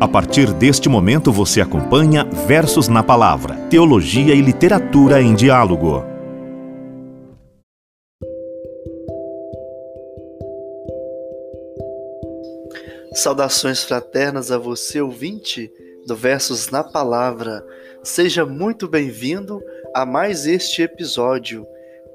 A partir deste momento você acompanha Versos na Palavra, Teologia e Literatura em Diálogo. Saudações fraternas a você, ouvinte do Versos na Palavra. Seja muito bem-vindo a mais este episódio.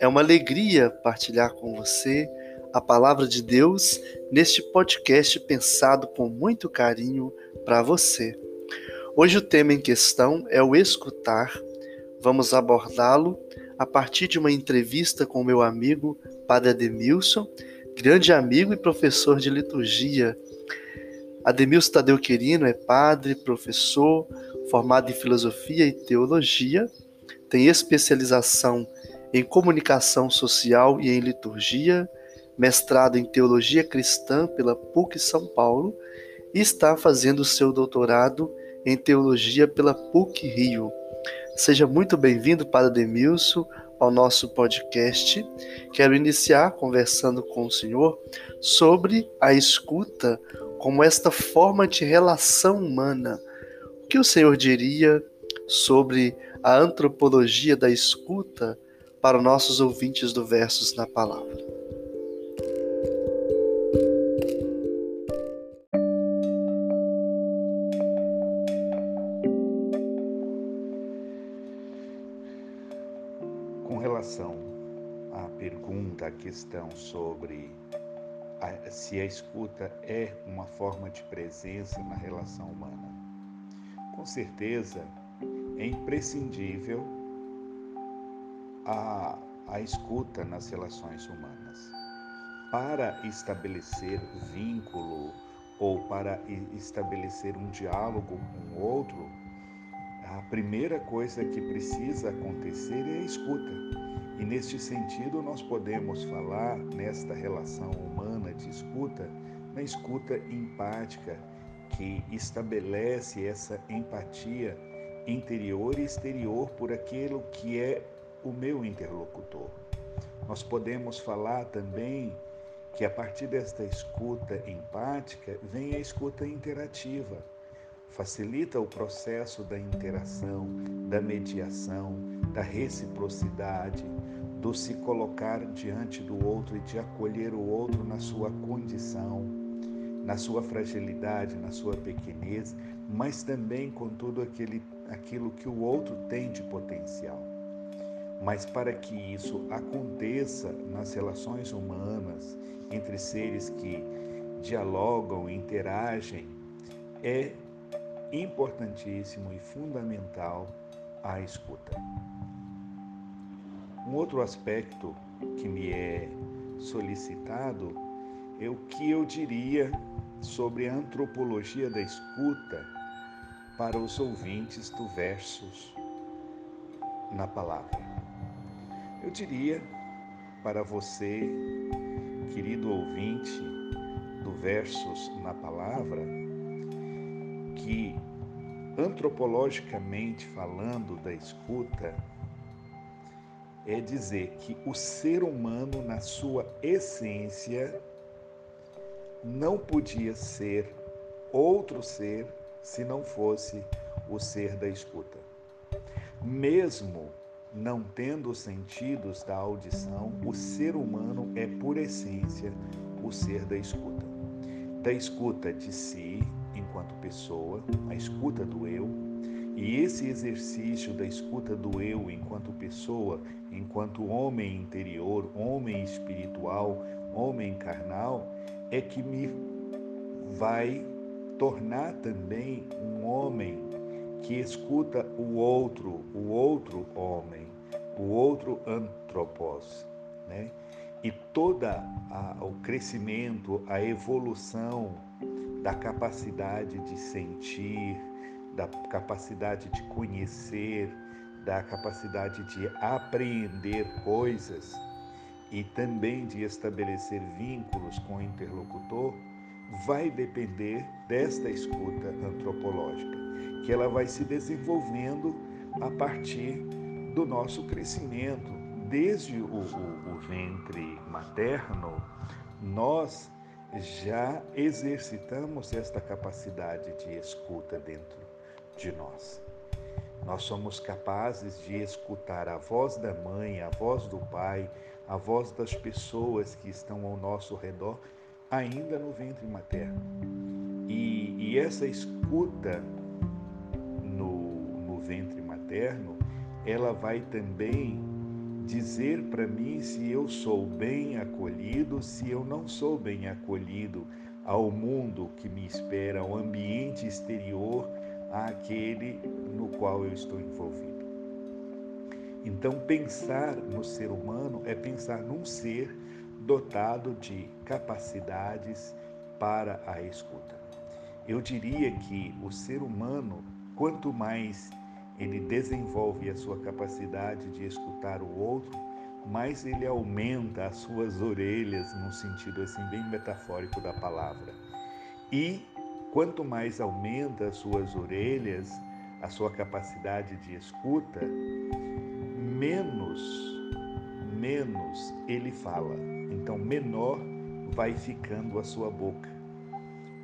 É uma alegria partilhar com você a palavra de Deus neste podcast pensado com muito carinho para você. Hoje o tema em questão é o escutar. Vamos abordá-lo a partir de uma entrevista com meu amigo Padre Ademilson, grande amigo e professor de liturgia. Ademilson Tadeu Querino é padre, professor, formado em filosofia e teologia, tem especialização em comunicação social e em liturgia, mestrado em teologia cristã pela PUC São Paulo e está fazendo seu doutorado em teologia pela PUC Rio. Seja muito bem-vindo, Padre Demilson, ao nosso podcast. Quero iniciar conversando com o Senhor sobre a escuta como esta forma de relação humana. O que o Senhor diria sobre a antropologia da escuta para nossos ouvintes do Versos na Palavra? Questão sobre a, se a escuta é uma forma de presença na relação humana. Com certeza, é imprescindível a, a escuta nas relações humanas. Para estabelecer vínculo ou para estabelecer um diálogo com o outro, a primeira coisa que precisa acontecer é a escuta. E neste sentido, nós podemos falar nesta relação humana de escuta, na escuta empática, que estabelece essa empatia interior e exterior por aquilo que é o meu interlocutor. Nós podemos falar também que a partir desta escuta empática vem a escuta interativa. Facilita o processo da interação, da mediação, da reciprocidade, do se colocar diante do outro e de acolher o outro na sua condição, na sua fragilidade, na sua pequenez, mas também com tudo aquele, aquilo que o outro tem de potencial. Mas para que isso aconteça nas relações humanas, entre seres que dialogam, interagem, é importantíssimo e fundamental a escuta. Um outro aspecto que me é solicitado é o que eu diria sobre a antropologia da escuta para os ouvintes do Versos na Palavra. Eu diria para você, querido ouvinte do Versos na Palavra, que antropologicamente falando da escuta, é dizer que o ser humano, na sua essência, não podia ser outro ser se não fosse o ser da escuta. Mesmo não tendo os sentidos da audição, o ser humano é, por essência, o ser da escuta. Da escuta de si, enquanto pessoa, a escuta do eu, e esse exercício da escuta do eu enquanto pessoa, enquanto homem interior, homem espiritual, homem carnal, é que me vai tornar também um homem que escuta o outro, o outro homem, o outro antropos, né? E toda o crescimento, a evolução da capacidade de sentir, da capacidade de conhecer, da capacidade de apreender coisas e também de estabelecer vínculos com o interlocutor, vai depender desta escuta antropológica, que ela vai se desenvolvendo a partir do nosso crescimento. Desde o, o, o ventre materno, nós já exercitamos esta capacidade de escuta dentro de nós. Nós somos capazes de escutar a voz da mãe, a voz do pai, a voz das pessoas que estão ao nosso redor, ainda no ventre materno. E, e essa escuta no, no ventre materno, ela vai também dizer para mim se eu sou bem acolhido, se eu não sou bem acolhido ao mundo que me espera, ao ambiente exterior àquele no qual eu estou envolvido. Então, pensar no ser humano é pensar num ser dotado de capacidades para a escuta. Eu diria que o ser humano, quanto mais ele desenvolve a sua capacidade de escutar o outro, mais ele aumenta as suas orelhas, num sentido assim bem metafórico da palavra. E quanto mais aumenta as suas orelhas, a sua capacidade de escuta, menos, menos ele fala. Então, menor vai ficando a sua boca.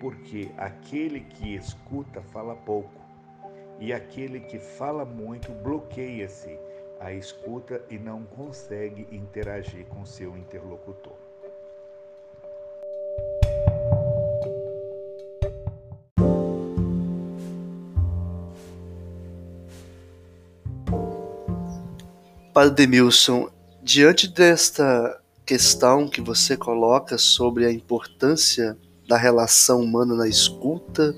Porque aquele que escuta fala pouco e aquele que fala muito bloqueia-se a escuta e não consegue interagir com seu interlocutor. Padre Demilson, diante desta questão que você coloca sobre a importância da relação humana na escuta,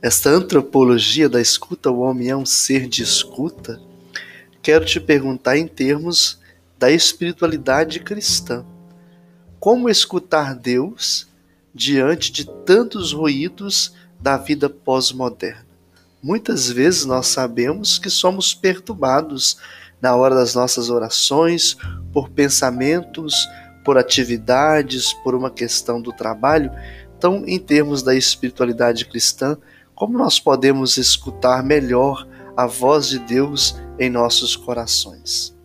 esta antropologia da escuta, o homem é um ser de escuta, quero te perguntar em termos da espiritualidade cristã. Como escutar Deus diante de tantos ruídos da vida pós-moderna? Muitas vezes nós sabemos que somos perturbados na hora das nossas orações por pensamentos, por atividades, por uma questão do trabalho. Então, em termos da espiritualidade cristã, como nós podemos escutar melhor a voz de Deus em nossos corações?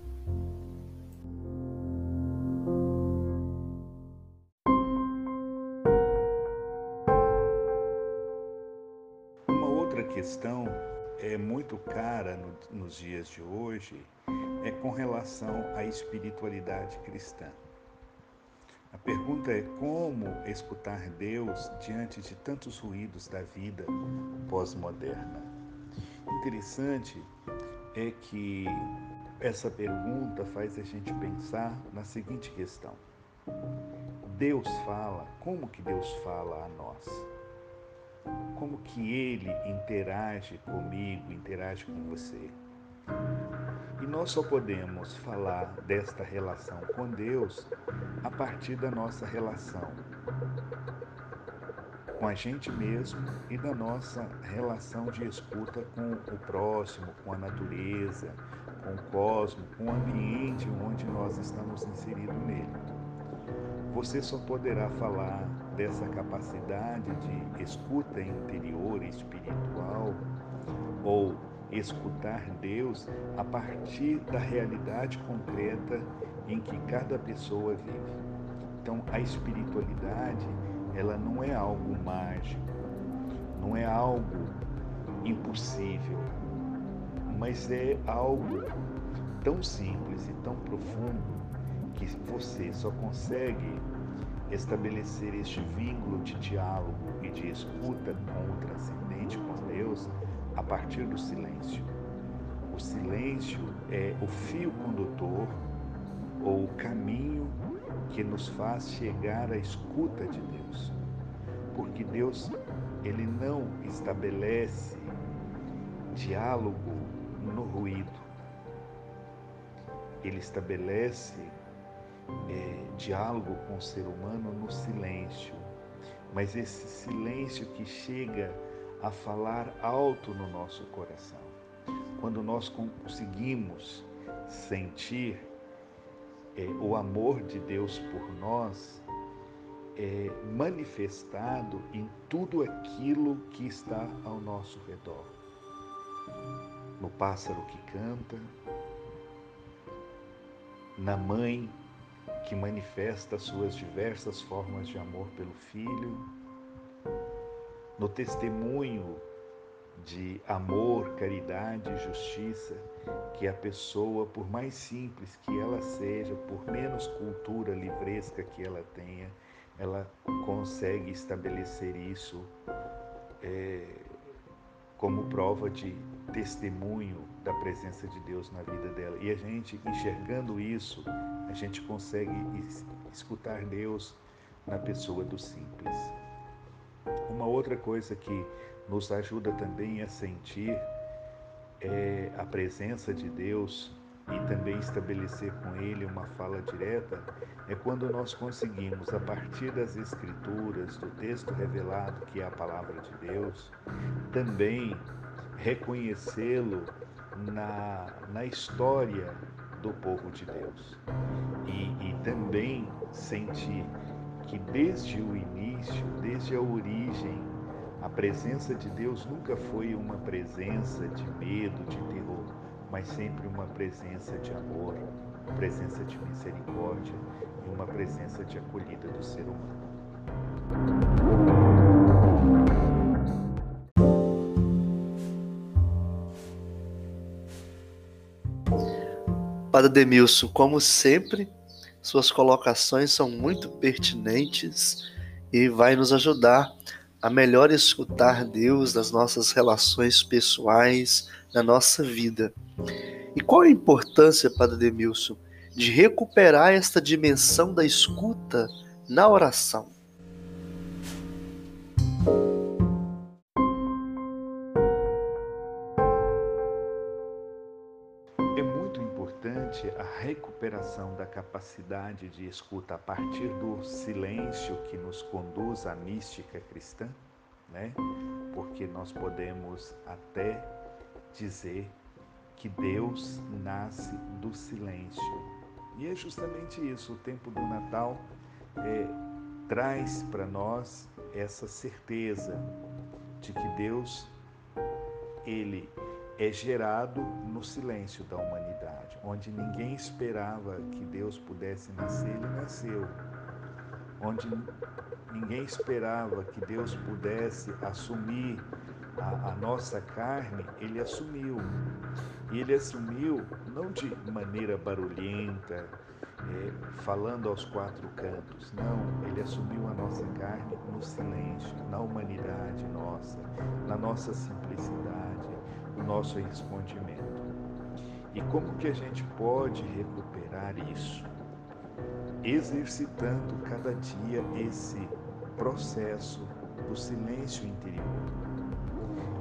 Uma outra questão é muito cara no, nos dias de hoje é com relação à espiritualidade cristã. A pergunta é como escutar Deus diante de tantos ruídos da vida pós-moderna. Interessante é que essa pergunta faz a gente pensar na seguinte questão: Deus fala, como que Deus fala a nós? Como que ele interage comigo, interage com você? Nós só podemos falar desta relação com Deus a partir da nossa relação com a gente mesmo e da nossa relação de escuta com o próximo, com a natureza, com o cosmos, com o ambiente onde nós estamos inseridos nele. Você só poderá falar dessa capacidade de escuta interior espiritual ou escutar Deus a partir da realidade concreta em que cada pessoa vive. Então, a espiritualidade, ela não é algo mágico, não é algo impossível, mas é algo tão simples e tão profundo que você só consegue estabelecer este vínculo de diálogo e de escuta com o transcendente, com Deus, a partir do silêncio. O silêncio é o fio condutor ou o caminho que nos faz chegar à escuta de Deus. Porque Deus, ele não estabelece diálogo no ruído. Ele estabelece é, diálogo com o ser humano no silêncio. Mas esse silêncio que chega a falar alto no nosso coração. Quando nós conseguimos sentir é, o amor de Deus por nós, é, manifestado em tudo aquilo que está ao nosso redor. No pássaro que canta, na mãe que manifesta suas diversas formas de amor pelo Filho, no testemunho de amor, caridade e justiça que a pessoa, por mais simples que ela seja, por menos cultura livresca que ela tenha, ela consegue estabelecer isso é, como prova de testemunho da presença de Deus na vida dela. E a gente, enxergando isso, a gente consegue escutar Deus na pessoa do simples. Uma outra coisa que nos ajuda também a sentir é, a presença de Deus e também estabelecer com Ele uma fala direta é quando nós conseguimos, a partir das Escrituras, do texto revelado que é a palavra de Deus, também reconhecê-lo na, na história do povo de Deus. E, e também sentir que desde o início, desde a origem, a presença de Deus nunca foi uma presença de medo, de terror, mas sempre uma presença de amor, presença de misericórdia e uma presença de acolhida do ser humano. Padre Demilson, como sempre, suas colocações são muito pertinentes e vai nos ajudar a melhor escutar Deus nas nossas relações pessoais, na nossa vida. E qual a importância, Padre Demilson, de recuperar esta dimensão da escuta na oração? A recuperação da capacidade de escuta a partir do silêncio que nos conduz à mística cristã, né? Porque nós podemos até dizer que Deus nasce do silêncio. E é justamente isso, o tempo do Natal é, traz para nós essa certeza de que Deus, Ele é gerado no silêncio da humanidade, onde ninguém esperava que Deus pudesse nascer, ele nasceu. Onde ninguém esperava que Deus pudesse assumir a, a nossa carne, ele assumiu. E ele assumiu não de maneira barulhenta, é, falando aos quatro cantos. Não, ele assumiu a nossa carne no silêncio, na humanidade nossa, na nossa simplicidade, o nosso respondimento. E como que a gente pode recuperar isso? Exercitando cada dia esse processo do silêncio interior.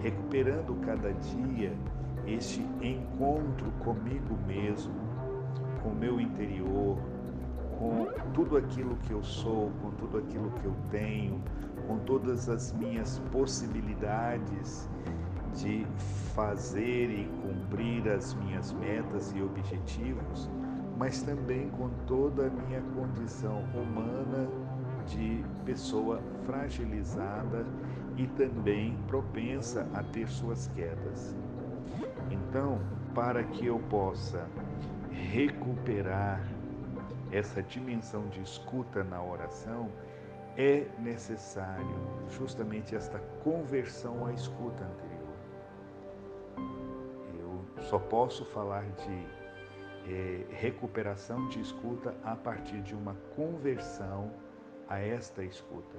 Recuperando cada dia este encontro comigo mesmo, com o meu interior, com tudo aquilo que eu sou, com tudo aquilo que eu tenho, com todas as minhas possibilidades de fazer e cumprir as minhas metas e objetivos, mas também com toda a minha condição humana de pessoa fragilizada e também propensa a ter suas quedas. Então, para que eu possa recuperar essa dimensão de escuta na oração, é necessário justamente esta conversão à escuta anterior. Só posso falar de é, recuperação de escuta a partir de uma conversão a esta escuta.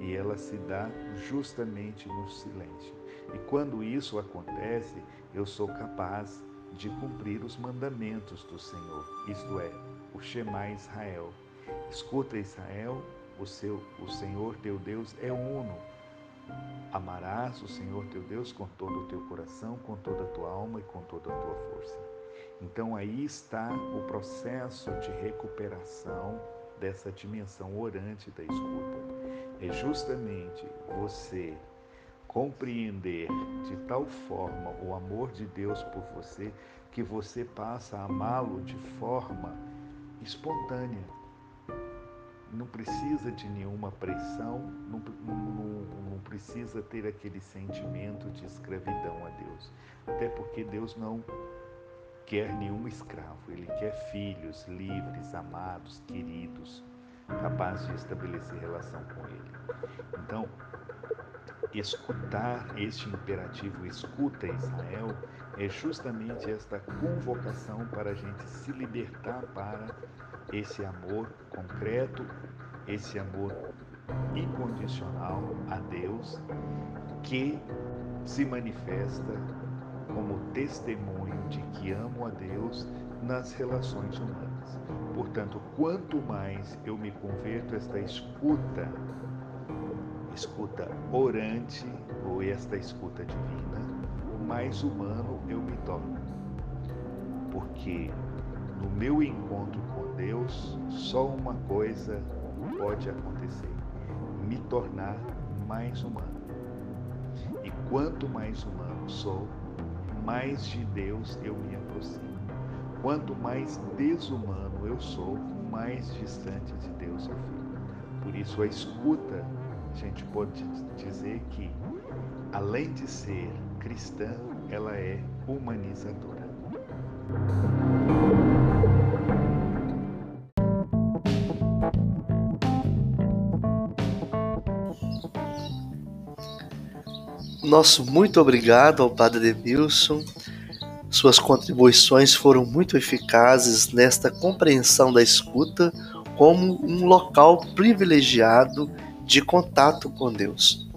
E ela se dá justamente no silêncio. E quando isso acontece, eu sou capaz de cumprir os mandamentos do Senhor, isto é, o Shema Israel. Escuta Israel, o, seu, o Senhor teu Deus é uno. Amarás o Senhor teu Deus com todo o teu coração, com toda a tua alma e com toda a tua força. Então aí está o processo de recuperação dessa dimensão orante da escuta. É justamente você compreender de tal forma o amor de Deus por você que você passa a amá-lo de forma espontânea não precisa de nenhuma pressão, não, não, não, precisa ter aquele sentimento de escravidão a Deus. Até porque Deus não quer nenhum escravo, ele quer filhos livres, amados, queridos, capazes de estabelecer relação com ele. Então, escutar este imperativo, escuta Israel, é justamente esta convocação para a gente se libertar para esse amor concreto, esse amor incondicional a Deus, que se manifesta como testemunho de que amo a Deus nas relações humanas. Portanto, quanto mais eu me converto a esta escuta, escuta orante ou esta escuta divina, mais humano eu me torno. Porque no meu encontro com Deus, só uma coisa pode acontecer: me tornar mais humano. E quanto mais humano sou, mais de Deus eu me aproximo. Quanto mais desumano eu sou, mais distante de Deus eu fico. Por isso, a escuta, a gente pode dizer que, além de ser cristã, ela é humanizadora. Nosso muito obrigado ao Padre Demilson. Suas contribuições foram muito eficazes nesta compreensão da escuta como um local privilegiado de contato com Deus.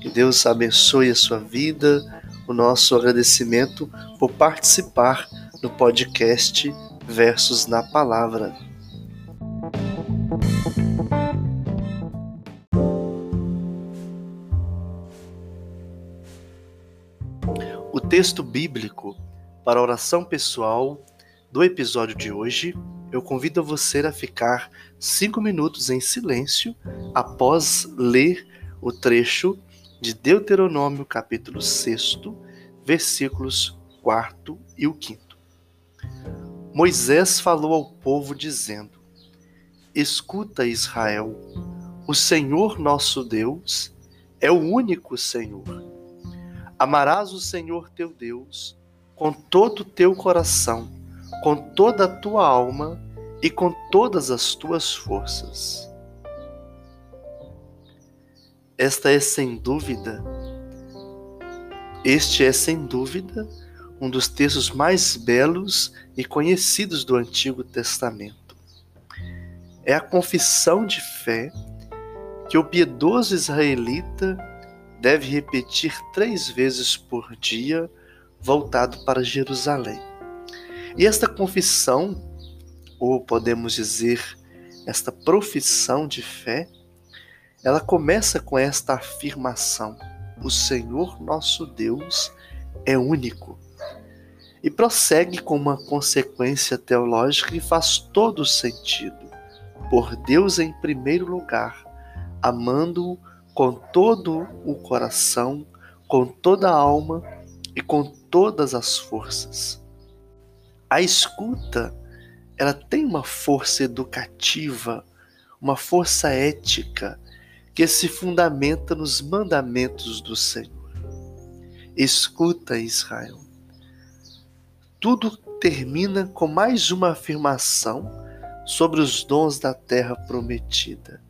Que Deus abençoe a sua vida, o nosso agradecimento por participar no podcast Versos na Palavra. Texto bíblico para a oração pessoal do episódio de hoje, eu convido você a ficar cinco minutos em silêncio após ler o trecho de Deuteronômio, capítulo 6, versículos 4 e o 5. Moisés falou ao povo, dizendo: Escuta, Israel, o Senhor nosso Deus é o único Senhor Amarás o Senhor teu Deus com todo o teu coração, com toda a tua alma e com todas as tuas forças. Esta é sem dúvida, este é sem dúvida um dos textos mais belos e conhecidos do Antigo Testamento. É a confissão de fé que o piedoso israelita deve repetir três vezes por dia, voltado para Jerusalém. E esta confissão, ou podemos dizer, esta profissão de fé, ela começa com esta afirmação: O Senhor nosso Deus é único. E prossegue com uma consequência teológica que faz todo sentido. Por Deus em primeiro lugar, amando-o com todo o coração, com toda a alma e com todas as forças. A escuta, ela tem uma força educativa, uma força ética que se fundamenta nos mandamentos do Senhor. Escuta, Israel. Tudo termina com mais uma afirmação sobre os dons da terra prometida.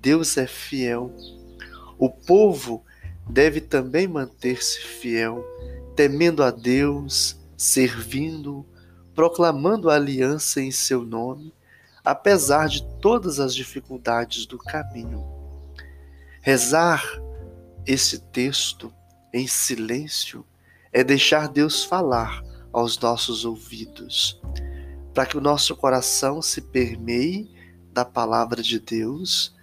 Deus é fiel o povo deve também manter-se fiel, temendo a Deus, servindo, proclamando a aliança em seu nome, apesar de todas as dificuldades do caminho. Rezar esse texto em silêncio é deixar Deus falar aos nossos ouvidos, para que o nosso coração se permeie da palavra de Deus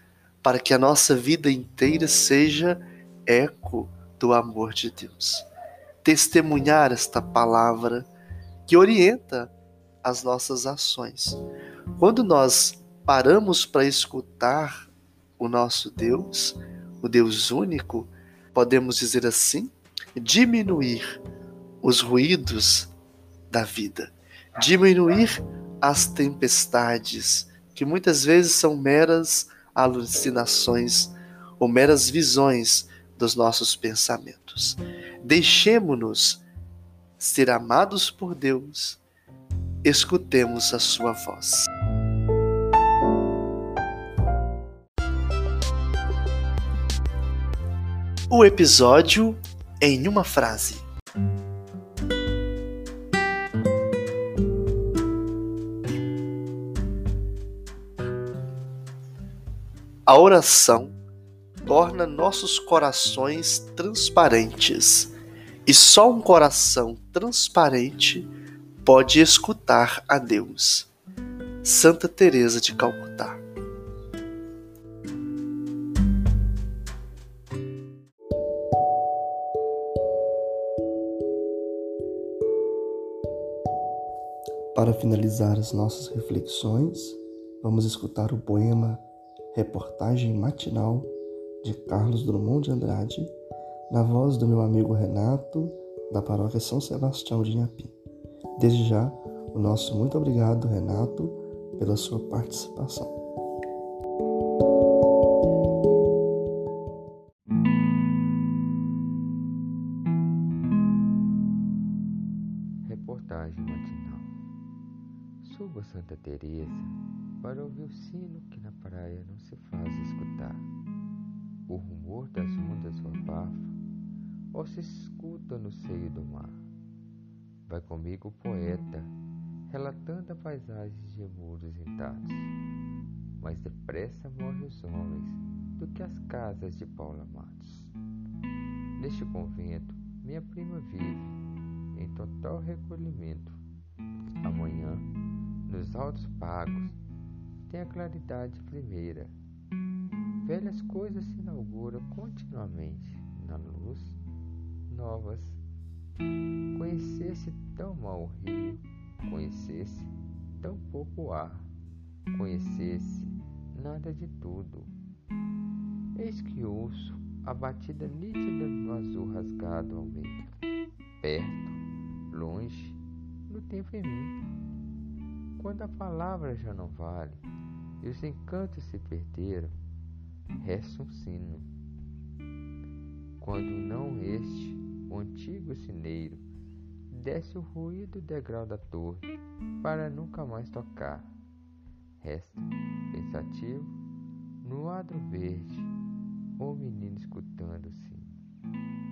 para que a nossa vida inteira seja eco do amor de Deus. Testemunhar esta palavra que orienta as nossas ações. Quando nós paramos para escutar o nosso Deus, o Deus único, podemos dizer assim, diminuir os ruídos da vida, diminuir as tempestades, que muitas vezes são meras alucinações ou meras visões dos nossos pensamentos. Deixemo-nos ser amados por Deus, escutemos a sua voz. O episódio em uma frase. A oração torna nossos corações transparentes, e só um coração transparente pode escutar a Deus. Santa Teresa de Calcutá. Para finalizar as nossas reflexões, vamos escutar o poema Reportagem Matinal de Carlos Drummond de Andrade, na voz do meu amigo Renato, da paróquia São Sebastião de Inhapim. Desde já, o nosso muito obrigado, Renato, pela sua participação. Reportagem matinal. Suba Santa Teresa para ouvir o sino que na praia não se faz escutar. O rumor das ondas o abafa ou se escuta no seio do mar. Vai comigo o poeta, relatando a paisagem de muros intactos. Mais depressa morrem os homens do que as casas de Paula Matos. Neste convento, minha prima vive em total recolhimento. Amanhã, nos altos pagos, tem a claridade primeira. Velhas coisas se inauguram continuamente na luz, novas Conhecesse tão mal o rio, conhecesse tão pouco ar, conhecesse nada de tudo. Eis que ouço a batida nítida no azul rasgado ao meio, perto, longe, no tempo em mim. Quando a palavra já não vale e os encantos se perderam, resta um sino. Quando não este, o antigo sineiro, desce o ruído degrau da torre para nunca mais tocar. Resta, pensativo, no adro verde, o menino escutando-se.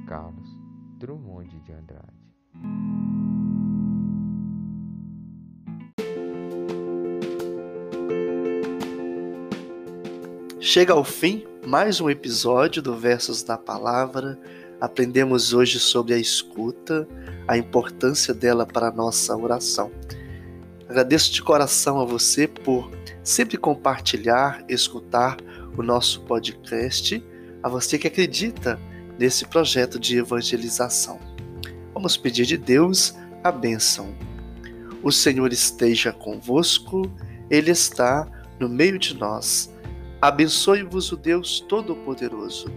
Carlos Drummond de Andrade. Chega ao fim mais um episódio do Versos da Palavra Aprendemos hoje sobre a escuta, a importância dela para a nossa oração. Agradeço de coração a você por sempre compartilhar, escutar o nosso podcast, a você que acredita nesse projeto de evangelização. Vamos pedir de Deus a bênção. O Senhor esteja convosco, Ele está no meio de nós. Abençoe-vos o Deus Todo-Poderoso,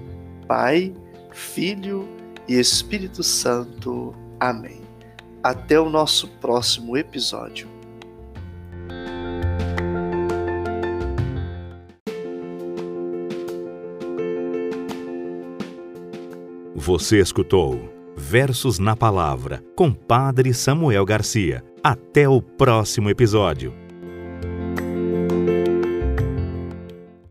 Pai, Filho e Espírito Santo. Amém. Até o nosso próximo episódio. Você escutou Versos na Palavra com Padre Samuel Garcia. Até o próximo episódio.